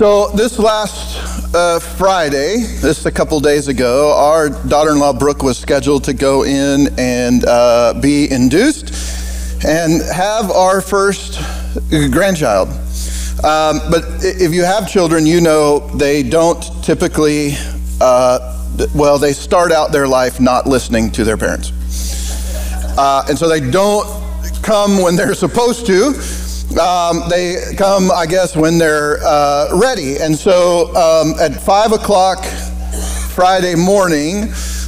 So this last uh, Friday, this a couple days ago, our daughter-in-law Brooke was scheduled to go in and uh, be induced and have our first grandchild. Um, but if you have children, you know they don't typically, uh, well, they start out their life not listening to their parents. Uh, and so they don't come when they're supposed to um, they come, I guess, when they're uh, ready. And so um, at 5 o'clock Friday morning,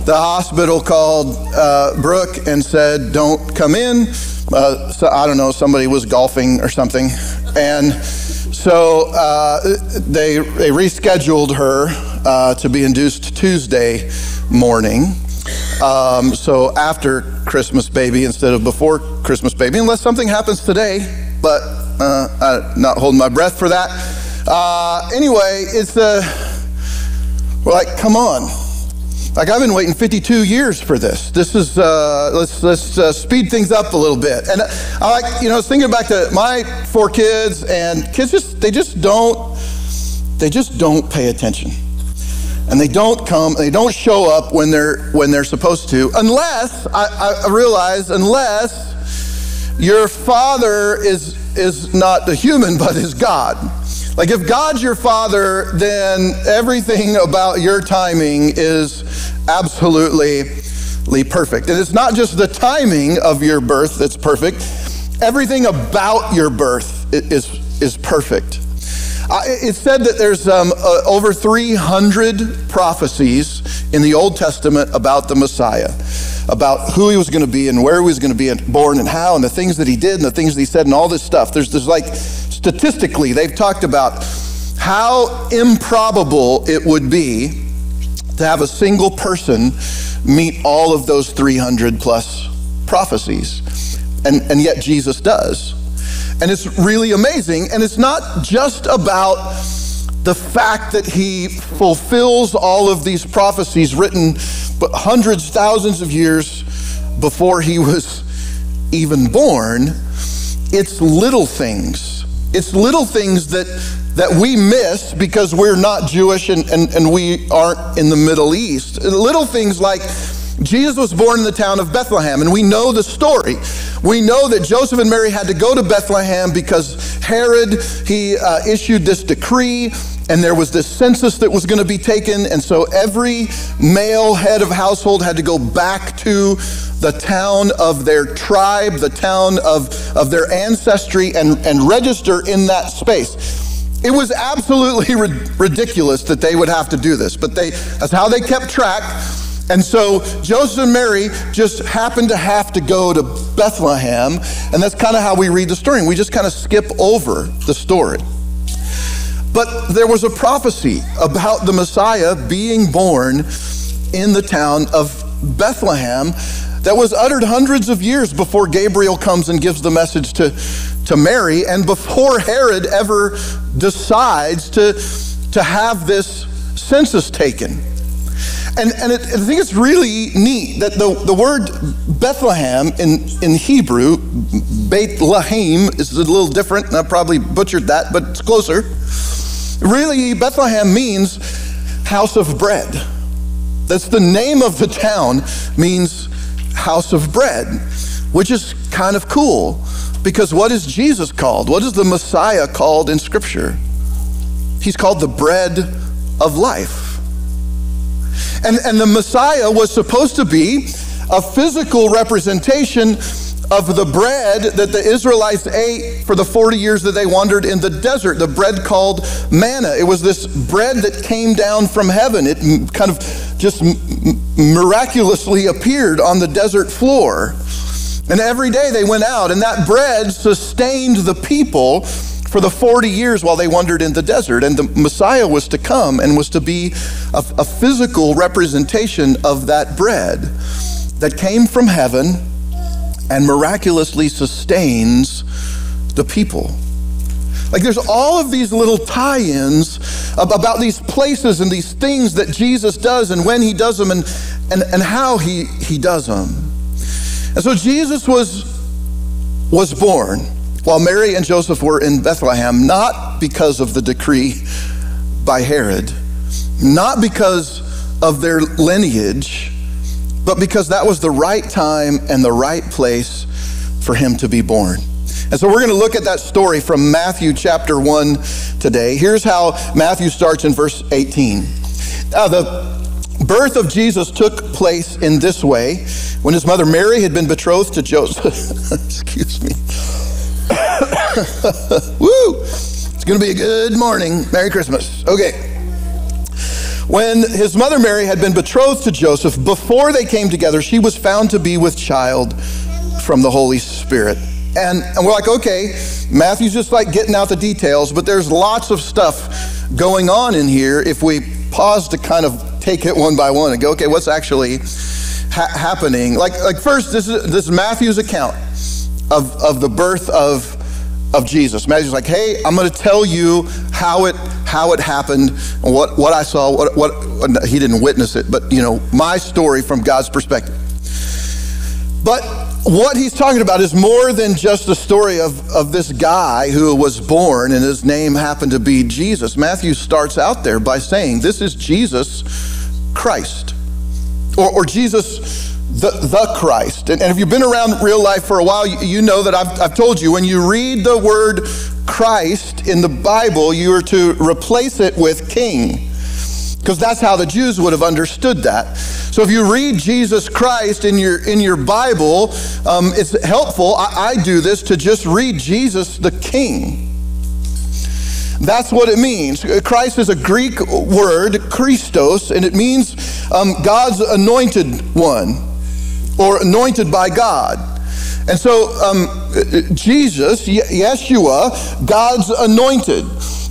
the hospital called uh, Brooke and said, Don't come in. Uh, so, I don't know, somebody was golfing or something. And so uh, they, they rescheduled her uh, to be induced Tuesday morning. Um, so after Christmas baby instead of before Christmas baby, unless something happens today but uh, I'm not holding my breath for that. Uh, anyway, it's the, we're like, come on. Like I've been waiting 52 years for this. This is uh, let's let's uh, speed things up a little bit. And I like you know I was thinking back to my four kids and kids just they just don't they just don't pay attention, and they don't come they don't show up when they're when they're supposed to unless I, I realize unless your father is, is not the human, but is God. Like if God's your father, then everything about your timing is absolutely perfect. And it's not just the timing of your birth that's perfect, everything about your birth is, is perfect. It's said that there's um, uh, over 300 prophecies in the Old Testament about the Messiah about who he was going to be and where he was going to be born and how and the things that he did and the things that he said and all this stuff. There's, there's like, statistically, they've talked about how improbable it would be to have a single person meet all of those 300 plus prophecies. And, and yet Jesus does. And it's really amazing. And it's not just about the fact that he fulfills all of these prophecies written but hundreds, thousands of years before he was even born, it's little things. It's little things that, that we miss because we're not Jewish and, and, and we aren't in the Middle East. Little things like Jesus was born in the town of Bethlehem, and we know the story. We know that Joseph and Mary had to go to Bethlehem because Herod, he uh, issued this decree and there was this census that was going to be taken. And so every male head of household had to go back to the town of their tribe, the town of, of their ancestry, and, and register in that space. It was absolutely ridiculous that they would have to do this, but they, that's how they kept track. And so Joseph and Mary just happened to have to go to Bethlehem, and that's kind of how we read the story. We just kind of skip over the story. But there was a prophecy about the Messiah being born in the town of Bethlehem that was uttered hundreds of years before Gabriel comes and gives the message to, to Mary and before Herod ever decides to, to have this census taken. And, and it, I think it's really neat that the, the word Bethlehem in, in Hebrew, Beit is a little different, and I probably butchered that, but it's closer. Really, Bethlehem means house of bread. That's the name of the town, means house of bread, which is kind of cool because what is Jesus called? What is the Messiah called in Scripture? He's called the bread of life. And, and the Messiah was supposed to be a physical representation of the bread that the Israelites ate for the 40 years that they wandered in the desert, the bread called manna. It was this bread that came down from heaven. It kind of just miraculously appeared on the desert floor. And every day they went out, and that bread sustained the people for the 40 years while they wandered in the desert. And the Messiah was to come and was to be a, a physical representation of that bread that came from heaven and miraculously sustains the people. Like there's all of these little tie ins about these places and these things that Jesus does and when he does them and, and, and how he, he does them. And so Jesus was, was born while Mary and Joseph were in Bethlehem, not because of the decree by Herod, not because of their lineage, but because that was the right time and the right place for him to be born. And so we're going to look at that story from Matthew chapter 1 today. Here's how Matthew starts in verse 18. Now, the birth of Jesus took place in this way when his mother Mary had been betrothed to Joseph. Excuse me. Woo! It's going to be a good morning. Merry Christmas. Okay. When his mother Mary had been betrothed to Joseph, before they came together, she was found to be with child from the Holy Spirit. And, and we're like, okay, Matthew's just like getting out the details, but there's lots of stuff going on in here if we pause to kind of take it one by one and go, okay, what's actually ha- happening? Like, like first, this is, this is Matthew's account of, of the birth of, of Jesus. Matthew's like, hey, I'm going to tell you how it how it happened, and what what I saw, what what he didn't witness it, but you know my story from God's perspective. But what he's talking about is more than just the story of, of this guy who was born and his name happened to be Jesus. Matthew starts out there by saying, This is Jesus Christ, or, or Jesus the, the Christ. And, and, if you've been around real life for a while, you, you know that I've, I've told you when you read the word Christ in the Bible, you are to replace it with king. Because that's how the Jews would have understood that. So if you read Jesus Christ in your in your Bible, um, it's helpful. I, I do this to just read Jesus the King. That's what it means. Christ is a Greek word, Christos, and it means um, God's anointed one or anointed by God. And so, um, Jesus, Yeshua, God's anointed.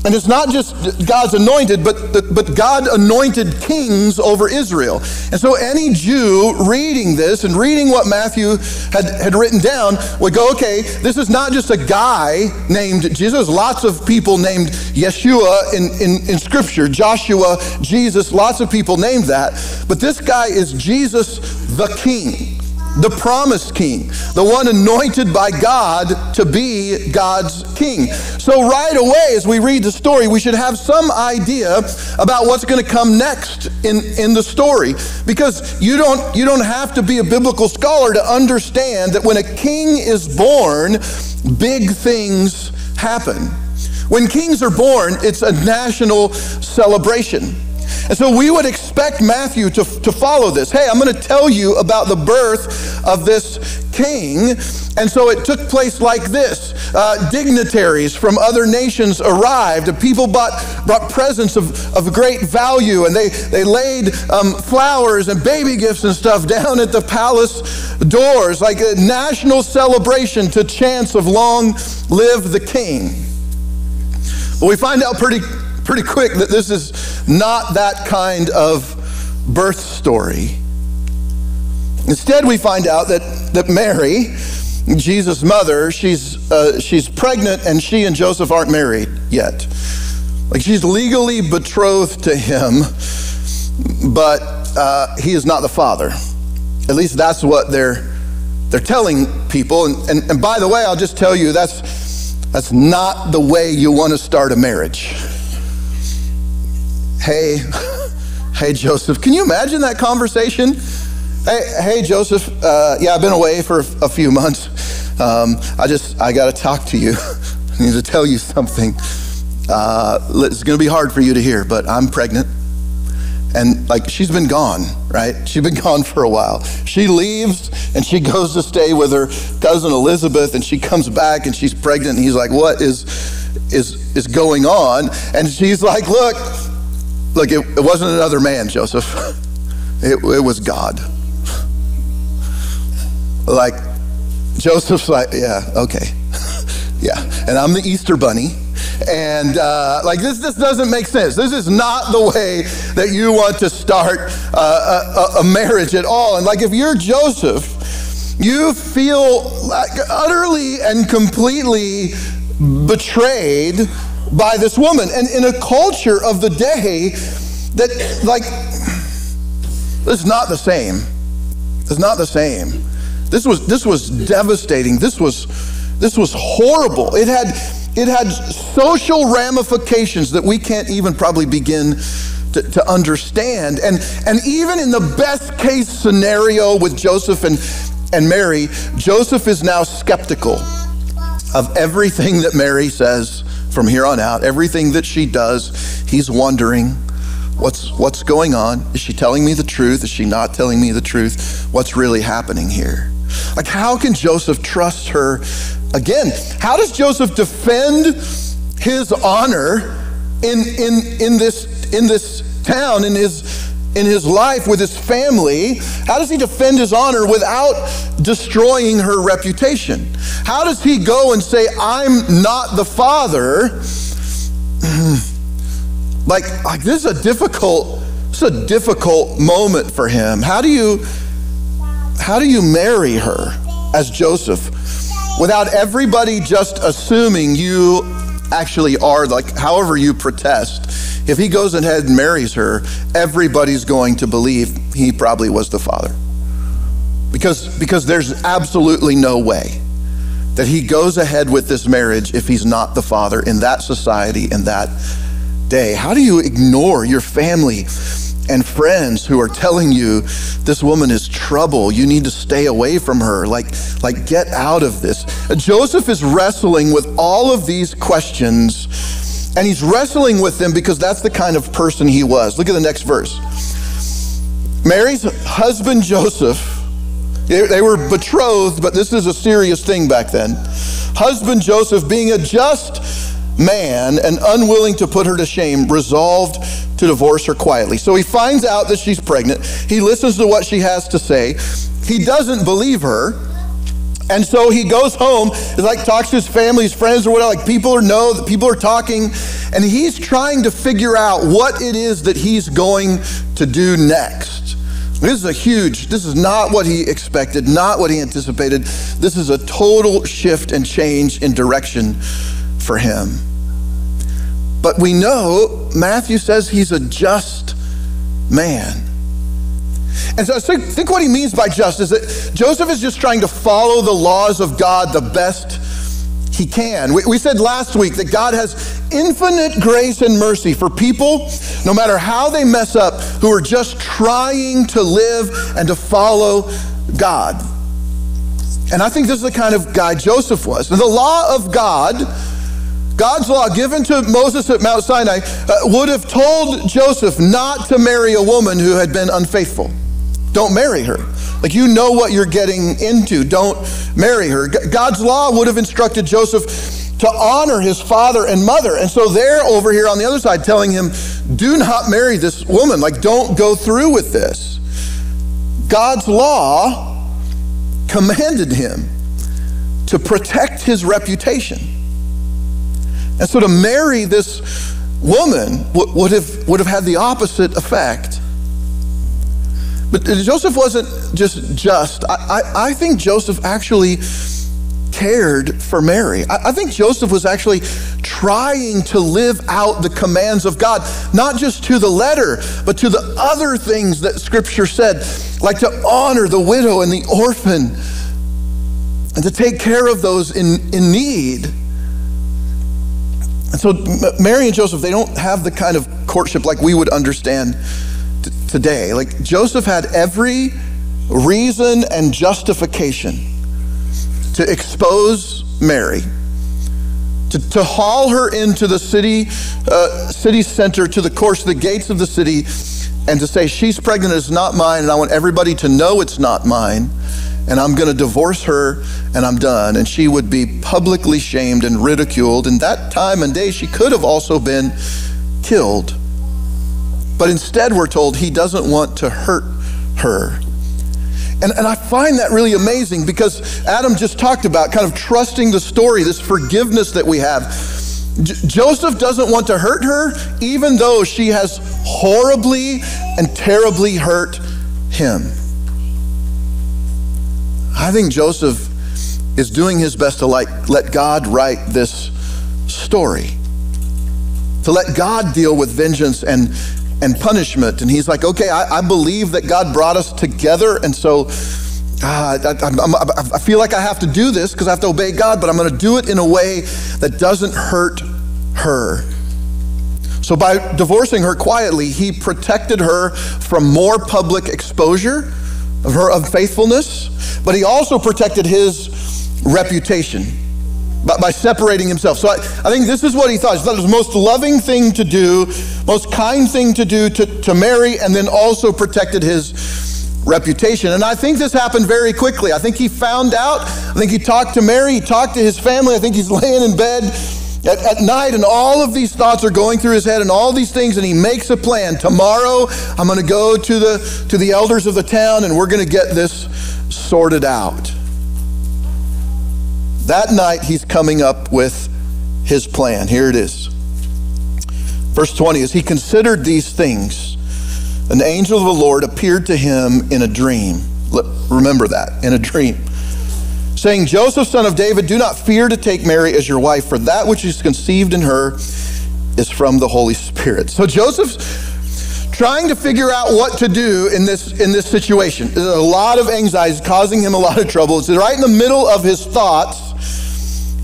And it's not just God's anointed, but, but God anointed kings over Israel. And so any Jew reading this and reading what Matthew had, had written down would go, okay, this is not just a guy named Jesus. Lots of people named Yeshua in, in, in Scripture, Joshua, Jesus, lots of people named that. But this guy is Jesus the King the promised king, the one anointed by God to be God's king. So, right away, as we read the story, we should have some idea about what's going to come next in, in the story. Because you don't, you don't have to be a biblical scholar to understand that when a king is born, big things happen. When kings are born, it's a national celebration. And so we would expect Matthew to, to follow this. Hey, I'm going to tell you about the birth of this king. And so it took place like this uh, dignitaries from other nations arrived, people bought, brought presents of, of great value, and they, they laid um, flowers and baby gifts and stuff down at the palace doors, like a national celebration to chance of long live the king. But we find out pretty pretty quick that this is not that kind of birth story. Instead, we find out that, that Mary, Jesus' mother, she's, uh, she's pregnant and she and Joseph aren't married yet. Like she's legally betrothed to him, but uh, he is not the father. At least that's what they're, they're telling people. And, and, and by the way, I'll just tell you that's, that's not the way you want to start a marriage hey, hey, Joseph, can you imagine that conversation? Hey, hey, Joseph, uh, yeah, I've been away for a few months. Um, I just, I got to talk to you. I need to tell you something. Uh, it's going to be hard for you to hear, but I'm pregnant. And like, she's been gone, right? She's been gone for a while. She leaves and she goes to stay with her cousin Elizabeth, and she comes back and she's pregnant. And he's like, What is, is, is going on? And she's like, Look, Look, it, it wasn't another man, Joseph. It, it was God. Like, Joseph's like, yeah, okay. yeah. And I'm the Easter bunny. And uh, like, this, this doesn't make sense. This is not the way that you want to start uh, a, a marriage at all. And like, if you're Joseph, you feel like utterly and completely betrayed by this woman. And in a culture of the day that, like, it's not the same. It's not the same. This was, this was devastating. This was, this was horrible. It had, it had social ramifications that we can't even probably begin to, to, understand. And, and even in the best case scenario with Joseph and, and Mary, Joseph is now skeptical of everything that Mary says from here on out, everything that she does. He's wondering what's, what's going on. Is she telling me the truth? Is she not telling me the truth? What's really happening here? Like, how can Joseph trust her again? How does Joseph defend his honor in, in, in, this, in this town, in his in his life with his family, how does he defend his honor without destroying her reputation? How does he go and say, I'm not the father? like, like this is a difficult, this is a difficult moment for him. How do you how do you marry her as Joseph without everybody just assuming you actually are like however you protest? If he goes ahead and marries her, everybody's going to believe he probably was the father. Because, because there's absolutely no way that he goes ahead with this marriage if he's not the father in that society in that day. How do you ignore your family and friends who are telling you this woman is trouble you need to stay away from her like like get out of this joseph is wrestling with all of these questions and he's wrestling with them because that's the kind of person he was. Look at the next verse. Mary's husband Joseph, they were betrothed, but this is a serious thing back then. Husband Joseph, being a just man and unwilling to put her to shame, resolved to divorce her quietly. So he finds out that she's pregnant. He listens to what she has to say. He doesn't believe her. And so he goes home, like talks to his family, his friends, or whatever. Like people are know that people are talking, and he's trying to figure out what it is that he's going to do next. This is a huge, this is not what he expected, not what he anticipated. This is a total shift and change in direction for him. But we know Matthew says he's a just man. And so think, think what he means by justice that Joseph is just trying to follow the laws of God the best he can. We, we said last week that God has infinite grace and mercy for people, no matter how they mess up, who are just trying to live and to follow God. And I think this is the kind of guy Joseph was. the law of God, God's law given to Moses at Mount Sinai, uh, would have told Joseph not to marry a woman who had been unfaithful. Don't marry her. Like you know what you're getting into. Don't marry her. God's law would have instructed Joseph to honor his father and mother. And so they're over here on the other side telling him, do not marry this woman. Like, don't go through with this. God's law commanded him to protect his reputation. And so to marry this woman would have, would have had the opposite effect. But Joseph wasn't just just. I, I, I think Joseph actually cared for Mary. I, I, think Joseph was actually trying to live out the commands of God, not just to the letter, but to the other things that Scripture said, like to honor the widow and the orphan and to take care of those in, in need. And so Mary and Joseph, they don't have the kind of courtship like we would understand today. Like Joseph had every reason and justification to expose Mary, to, to haul her into the city, uh, city center, to the course, the gates of the city, and to say, She's pregnant, it's not mine, and I want everybody to know it's not mine, and I'm going to divorce her, and I'm done. And she would be publicly shamed and ridiculed. And that time and day, she could have also been killed. But instead, we're told he doesn't want to hurt her. And, and I find that really amazing because Adam just talked about kind of trusting the story, this forgiveness that we have. J- Joseph doesn't want to hurt her, even though she has horribly and terribly hurt him. I think Joseph is doing his best to like let God write this story. To let God deal with vengeance and and punishment. And he's like, okay, I, I, believe that God brought us together. And so ah, I, I, I feel like I have to do this because I have to obey God, but I'm going to do it in a way that doesn't hurt her. So, by divorcing her quietly, he protected her from more public exposure of her unfaithfulness, but he also protected his reputation by, by separating himself. So, I, I think this is what he thought. He thought it was the most loving thing to do, most kind thing to do to, to marry, and then also protected his reputation. And I think this happened very quickly. I think he found out. I think he talked to Mary, he talked to his family. I think he's laying in bed at, at, night, and all of these thoughts are going through his head, and all these things, and he makes a plan. Tomorrow, I'm going to go to the to the elders of the town, and we're going to get this sorted out. That night, he's coming up with his plan. Here it is. Verse 20 As he considered these things, an angel of the Lord appeared to him in a dream. Remember that, in a dream saying, Joseph, son of David, do not fear to take Mary as your wife, for that which is conceived in her is from the Holy Spirit. So Joseph's trying to figure out what to do in this, in this situation. There's a lot of anxiety, it's causing him a lot of trouble. It's right in the middle of his thoughts.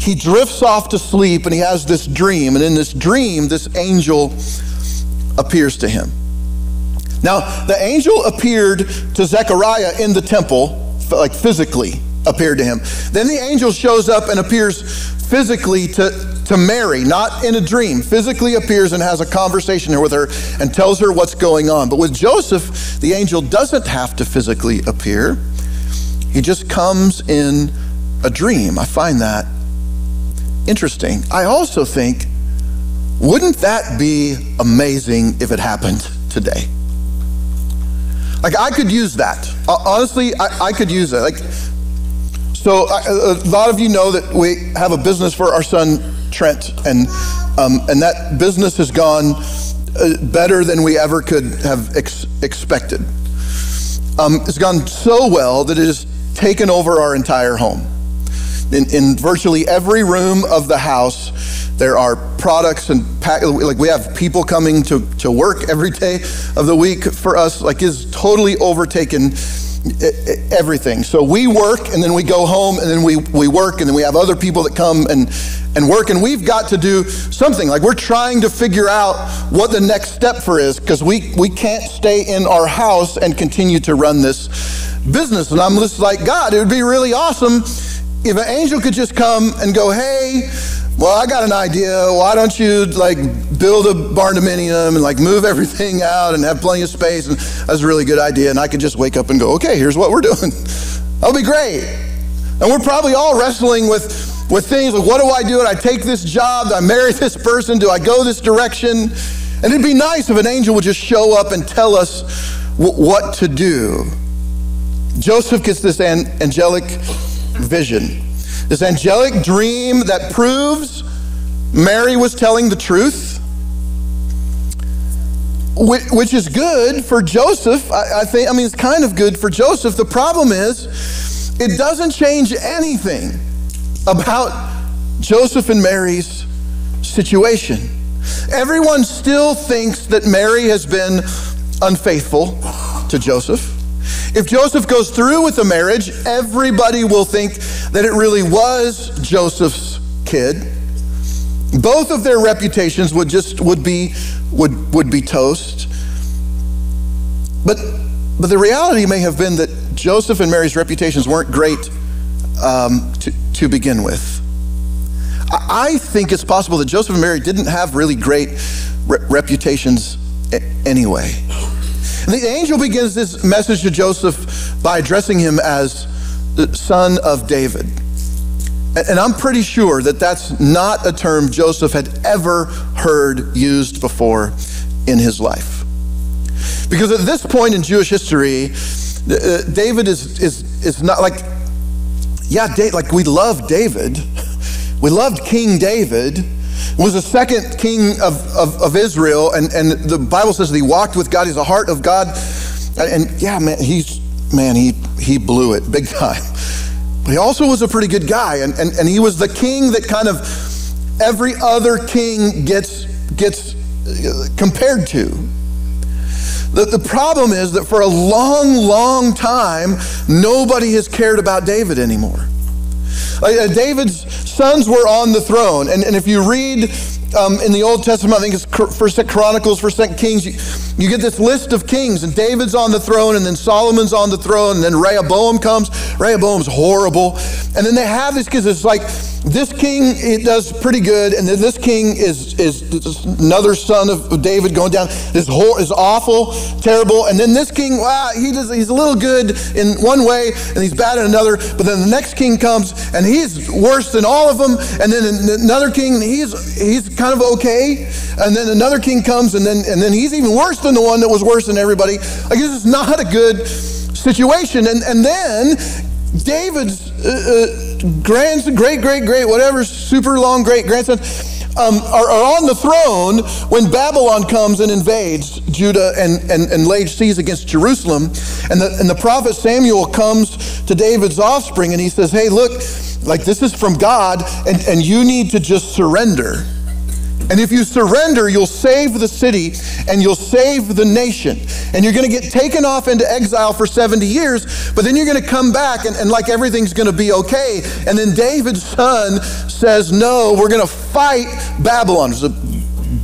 He drifts off to sleep and he has this dream. And in this dream, this angel appears to him. Now, the angel appeared to Zechariah in the temple, like physically appeared to him. Then the angel shows up and appears physically to, to Mary, not in a dream, physically appears and has a conversation with her and tells her what's going on. But with Joseph, the angel doesn't have to physically appear, he just comes in a dream. I find that interesting. I also think, wouldn't that be amazing if it happened today? Like, I could use that. Honestly, I, I could use that. Like, so a lot of you know that we have a business for our son Trent, and um, and that business has gone uh, better than we ever could have ex- expected. Um, it's gone so well that it has taken over our entire home. In, in virtually every room of the house, there are products and pack, like we have people coming to, to work every day of the week for us. Like is totally overtaken everything. So we work and then we go home and then we, we work and then we have other people that come and, and work and we've got to do something. Like we're trying to figure out what the next step for is because we, we can't stay in our house and continue to run this business. And I'm just like, God, it would be really awesome if an angel could just come and go, hey, well, I got an idea. Why don't you like build a barndominium and like move everything out and have plenty of space? And that's a really good idea. And I could just wake up and go, okay, here's what we're doing. That'll be great. And we're probably all wrestling with with things like, what do I do? Do I take this job? Do I marry this person? Do I go this direction? And it'd be nice if an angel would just show up and tell us w- what to do. Joseph gets this an- angelic vision this angelic dream that proves Mary was telling the truth, which is good for Joseph. I think, I mean, it's kind of good for Joseph. The problem is, it doesn't change anything about Joseph and Mary's situation. Everyone still thinks that Mary has been unfaithful to Joseph. If Joseph goes through with the marriage, everybody will think that it really was Joseph's kid. Both of their reputations would just would be would would be toast. But but the reality may have been that Joseph and Mary's reputations weren't great um, to, to begin with. I think it's possible that Joseph and Mary didn't have really great re- reputations anyway. And the angel begins this message to Joseph by addressing him as son of David. And I'm pretty sure that that's not a term Joseph had ever heard used before in his life. Because at this point in Jewish history, uh, David is, is, is not like, yeah, like we love David. We loved King David was the second king of, of, of, Israel, and, and the Bible says that he walked with God. He's the heart of God. And, and yeah, man, he's man, he he blew it big time. But he also was a pretty good guy, and, and, and he was the king that kind of every other king gets gets uh, compared to. The, the problem is that for a long, long time, nobody has cared about David anymore. Uh, David's sons were on the throne. And, and if you read um, in the Old Testament, I think it's First Chronicles, First Kings. You, you, get this list of kings, and David's on the throne, and then Solomon's on the throne, and then Rehoboam comes. Rehoboam's horrible, and then they have this because It's like this king it does pretty good, and then this king is is another son of David going down. This whole is awful, terrible, and then this king, wow, he does he's a little good in one way, and he's bad in another. But then the next king comes, and he's worse than all of them, and then another king, he's he's kind of okay, and then another king comes, and then and then he's even worse than the one that was worse than everybody. I guess it's not a good situation, and and then David's uh, uh, grandson, great, great, great, whatever, super long great grandson, um, are, are, on the throne when Babylon comes and invades Judah and, and, and lays siege against Jerusalem. And the, and the prophet Samuel comes to David's offspring and he says, Hey, look, like this is from God, and, and you need to just surrender. And if you surrender, you'll save the city and you'll save the nation. And you're going to get taken off into exile for 70 years, but then you're going to come back and, and like everything's going to be okay. And then David's son says, No, we're going to fight Babylon. It's a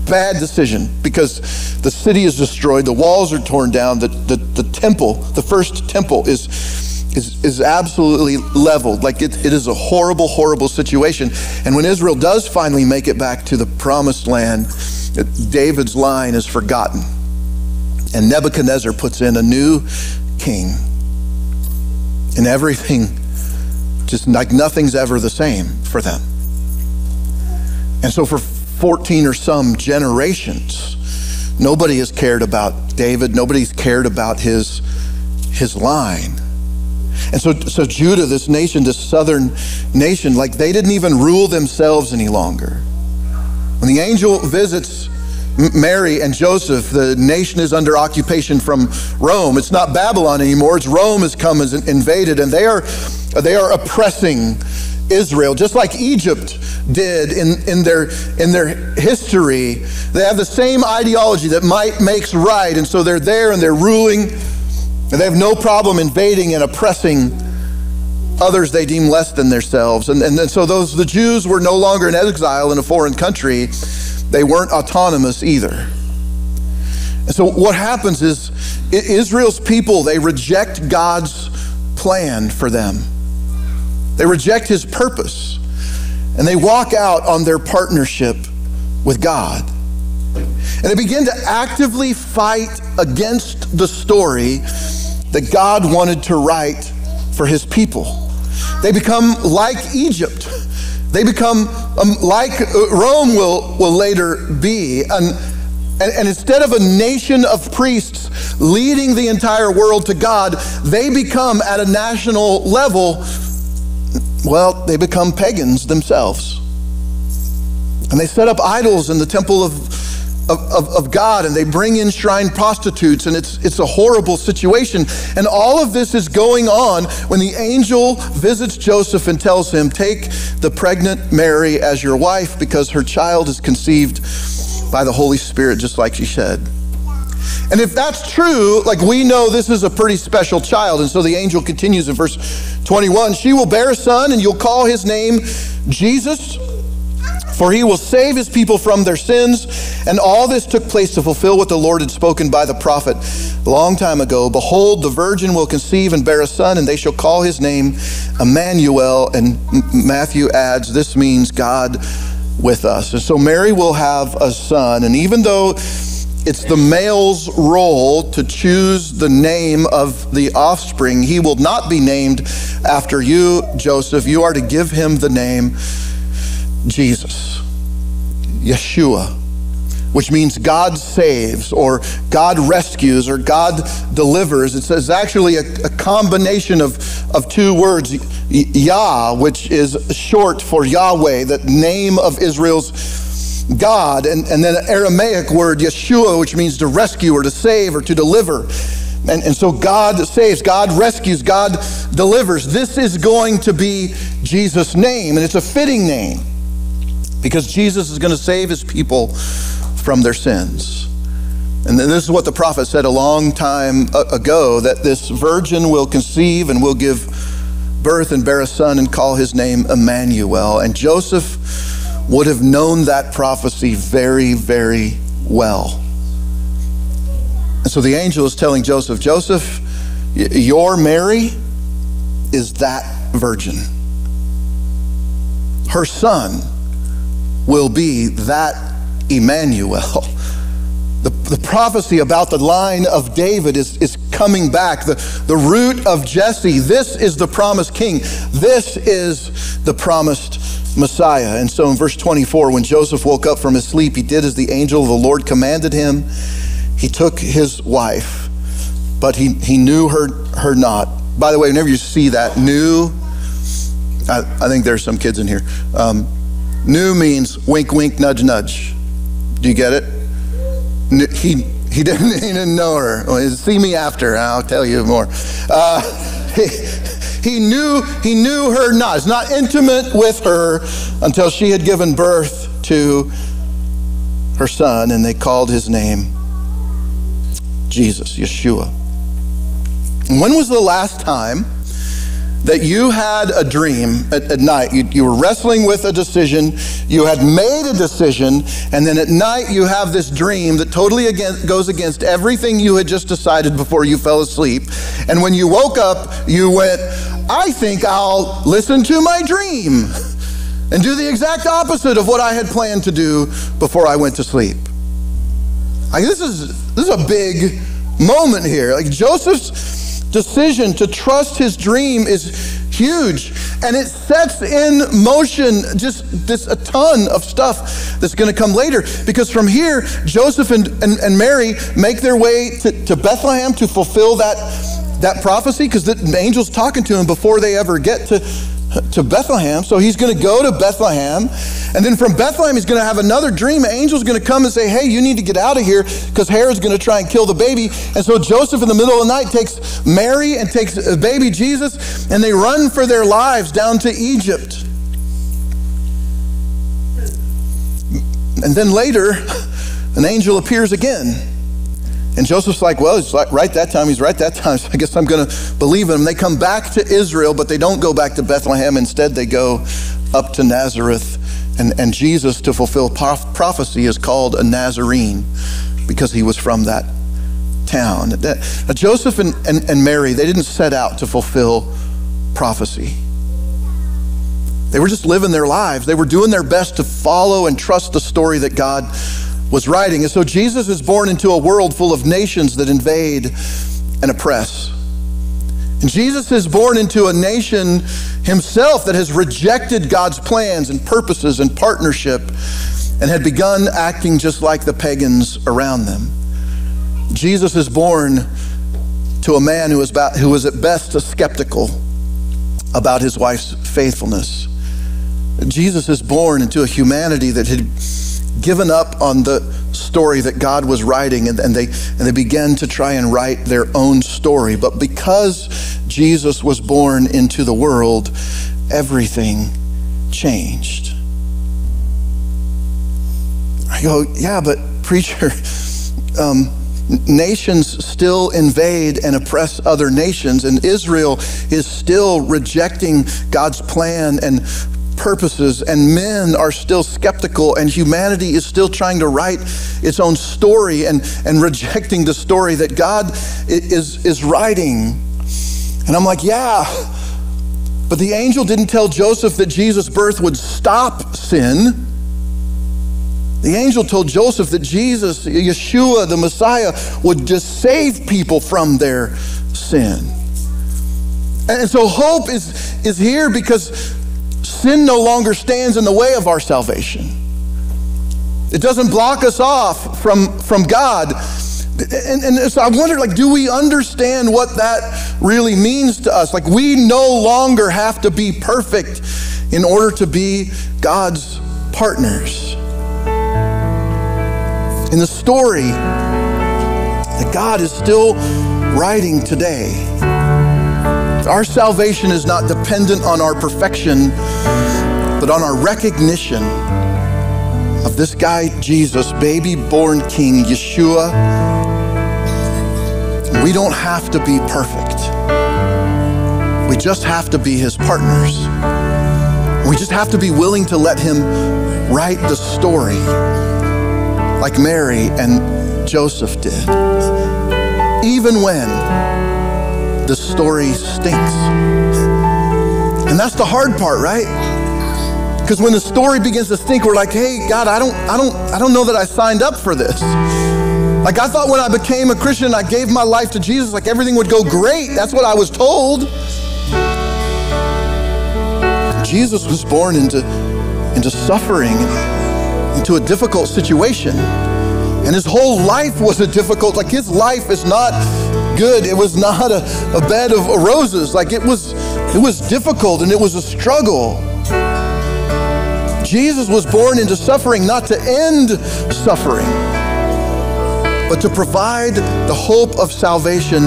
bad decision because the city is destroyed, the walls are torn down, the, the, the temple, the first temple is is, is absolutely leveled. Like it, it is a horrible, horrible situation. And when Israel does finally make it back to the promised land, David's line is forgotten. And Nebuchadnezzar puts in a new king. And everything, just like nothing's ever the same for them. And so for 14 or some generations, nobody has cared about David, nobody's cared about his, his line. And so, so Judah, this nation, this southern nation, like they didn't even rule themselves any longer. When the angel visits Mary and Joseph, the nation is under occupation from Rome. It's not Babylon anymore. It's Rome has come and invaded, and they are, they are oppressing Israel, just like Egypt did in, in, their, in their history. They have the same ideology that might makes right, and so they're there and they're ruling. And they have no problem invading and oppressing others they deem less than themselves. And, and, and so those the Jews were no longer in exile in a foreign country. They weren't autonomous either. And so what happens is Israel's people, they reject God's plan for them. They reject his purpose. And they walk out on their partnership with God. And they begin to actively fight against the story that God wanted to write for his people. They become like Egypt. They become um, like uh, Rome will, will later be. And, and, and instead of a nation of priests leading the entire world to God, they become at a national level, well, they become pagans themselves. And they set up idols in the temple of of, of, of, God and they bring in shrine prostitutes and it's, it's a horrible situation. And all of this is going on when the angel visits Joseph and tells him, Take the pregnant Mary as your wife because her child is conceived by the Holy Spirit, just like she said. And if that's true, like we know this is a pretty special child. And so the angel continues in verse 21 She will bear a son, and you'll call his name Jesus for he will save his people from their sins. And all this took place to fulfill what the Lord had spoken by the prophet a long time ago. Behold, the virgin will conceive and bear a son, and they shall call his name Emmanuel. And Matthew adds, this means God with us. And so Mary will have a son. And even though it's the male's role to choose the name of the offspring, he will not be named after you, Joseph. You are to give him the name Jesus, Yeshua, which means God saves or God rescues or God delivers. It's, actually a, a combination of, of two words, Yah, which is short for Yahweh, the name of Israel's God, and, and then an Aramaic word, Yeshua, which means to rescue or to save or to deliver. And, and so God saves, God rescues, God delivers. This is going to be Jesus' name, and it's a fitting name because Jesus is going to save his people from their sins. And this is what the prophet said a long time uh, ago that this virgin will conceive and will give birth and bear a son and call his name Emmanuel. And Joseph would have known that prophecy very, very well. And so the angel is telling Joseph, Joseph, your Mary is that virgin. Her son will be that Emmanuel. The, the prophecy about the line of David is, is coming back. The, the root of Jesse, this is the promised king. This is the promised Messiah. And so in verse 24, when Joseph woke up from his sleep, he did as the angel of the Lord commanded him. He took his wife, but he, he knew her, her not. By the way, whenever you see that, knew, I, I think there's some kids in here. Um, knew means wink, wink, nudge, nudge. Do you get it? he, he didn't, didn't know her. See me after, I'll tell you more. Uh, he, he, knew, he knew her not. He's not intimate with her until she had given birth to her son, and they called his name Jesus, Yeshua. when was the last time that you had a dream at, at night. You, you, were wrestling with a decision, you had made a decision, and then at night you have this dream that totally against, goes against everything you had just decided before you fell asleep. And when you woke up, you went, I think I'll listen to my dream and do the exact opposite of what I had planned to do before I went to sleep. Like this is this is a big moment here. Like Joseph's decision to trust his dream is huge and it sets in motion just this a ton of stuff that's going to come later because from here joseph and, and, and mary make their way to, to bethlehem to fulfill that that prophecy because the angel's talking to him before they ever get to to Bethlehem. So he's going to go to Bethlehem. And then from Bethlehem, he's going to have another dream. An angel's going to come and say, Hey, you need to get out of here because Herod's going to try and kill the baby. And so Joseph, in the middle of the night, takes Mary and takes uh, baby Jesus, and they run for their lives down to Egypt. And then later, an angel appears again. And Joseph's like, well, it's like right that time. He's right that time. So I guess I'm going to believe him. They come back to Israel, but they don't go back to Bethlehem. Instead, they go up to Nazareth. And, and Jesus, to fulfill prophecy, is called a Nazarene because he was from that town. Now, Joseph and, and, and Mary, they didn't set out to fulfill prophecy. They were just living their lives. They were doing their best to follow and trust the story that God was writing. And so Jesus is born into a world full of nations that invade and oppress. And Jesus is born into a nation himself that has rejected God's plans and purposes and partnership and had begun acting just like the pagans around them. Jesus is born to a man who was, about, who was at best a skeptical about his wife's faithfulness. Jesus is born into a humanity that had given up on the story that God was writing and, and, they, and they began to try and write their own story. But because Jesus was born into the world, everything changed. I go, yeah, but preacher, um, nations still invade and oppress other nations, and Israel is still rejecting God's plan and purposes, and men are still skeptical, and humanity is still trying to write its own story and, and rejecting the story that God is, is writing. And I'm like, yeah, but the angel didn't tell Joseph that Jesus' birth would stop sin. The angel told Joseph that Jesus, Yeshua, the Messiah, would just save people from their sin. And so hope is, is here because sin no longer stands in the way of our salvation. It doesn't block us off from, from God. And, and so I wonder, like, do we understand what that really means to us? Like, we no longer have to be perfect in order to be God's partners. In the story that God is still writing today, our salvation is not dependent on our perfection, but on our recognition of this guy, Jesus, baby born King, Yeshua, We don't have to be perfect. We just have to be his partners. We just have to be willing to let him write the story like Mary and Joseph did. Even when the story stinks. And that's the hard part, right? Because when the story begins to stink, we're like, hey, God, I don't, I don't, I don't know that I signed up for this. Like I thought when I became a Christian, I gave my life to Jesus, like everything would go great. That's what I was told. Jesus was born into, into suffering, into a difficult situation. And his whole life was a difficult, like his life is not good. It was not a, a bed of roses. Like it was, it was difficult and it was a struggle. Jesus was born into suffering not to end suffering, but to provide the hope of salvation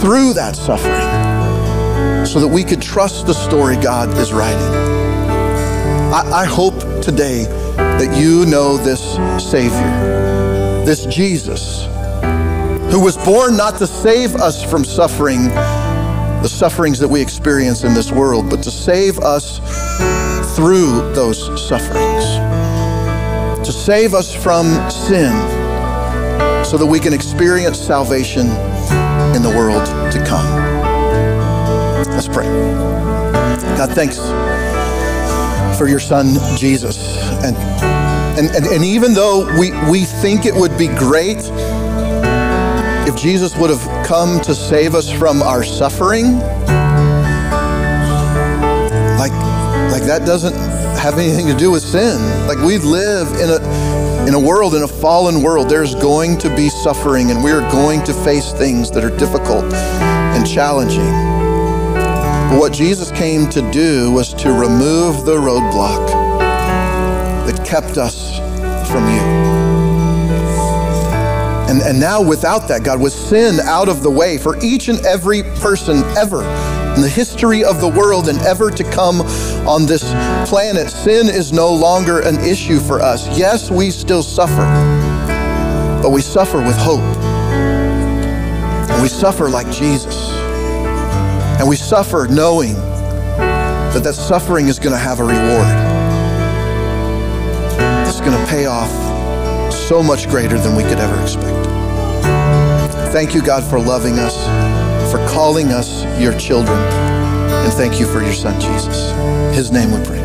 through that suffering so that we could trust the story God is writing. I, I hope today that you know this Savior, this Jesus, who was born not to save us from suffering, the sufferings that we experience in this world, but to save us through those sufferings, to save us from sin, so that we can experience salvation in the world to come. Let's pray. God, thanks for your son, Jesus. And, and, and, and even though we, we think it would be great if Jesus would have come to save us from our suffering, like, like that doesn't have anything to do with sin. Like we live in a, in a world, in a fallen world, there's going to be suffering and we're going to face things that are difficult and challenging. But what Jesus came to do was to remove the roadblock that kept us from you. And, and now, without that, God, with sin out of the way for each and every person ever in the history of the world and ever to come on this planet, sin is no longer an issue for us. Yes, we still suffer, but we suffer with hope. And we suffer like Jesus. And we suffer knowing that that suffering is going to have a reward. It's going to pay off so much greater than we could ever expect. Thank you, God, for loving us, for calling us your children. And thank you for your son, Jesus. His name we pray.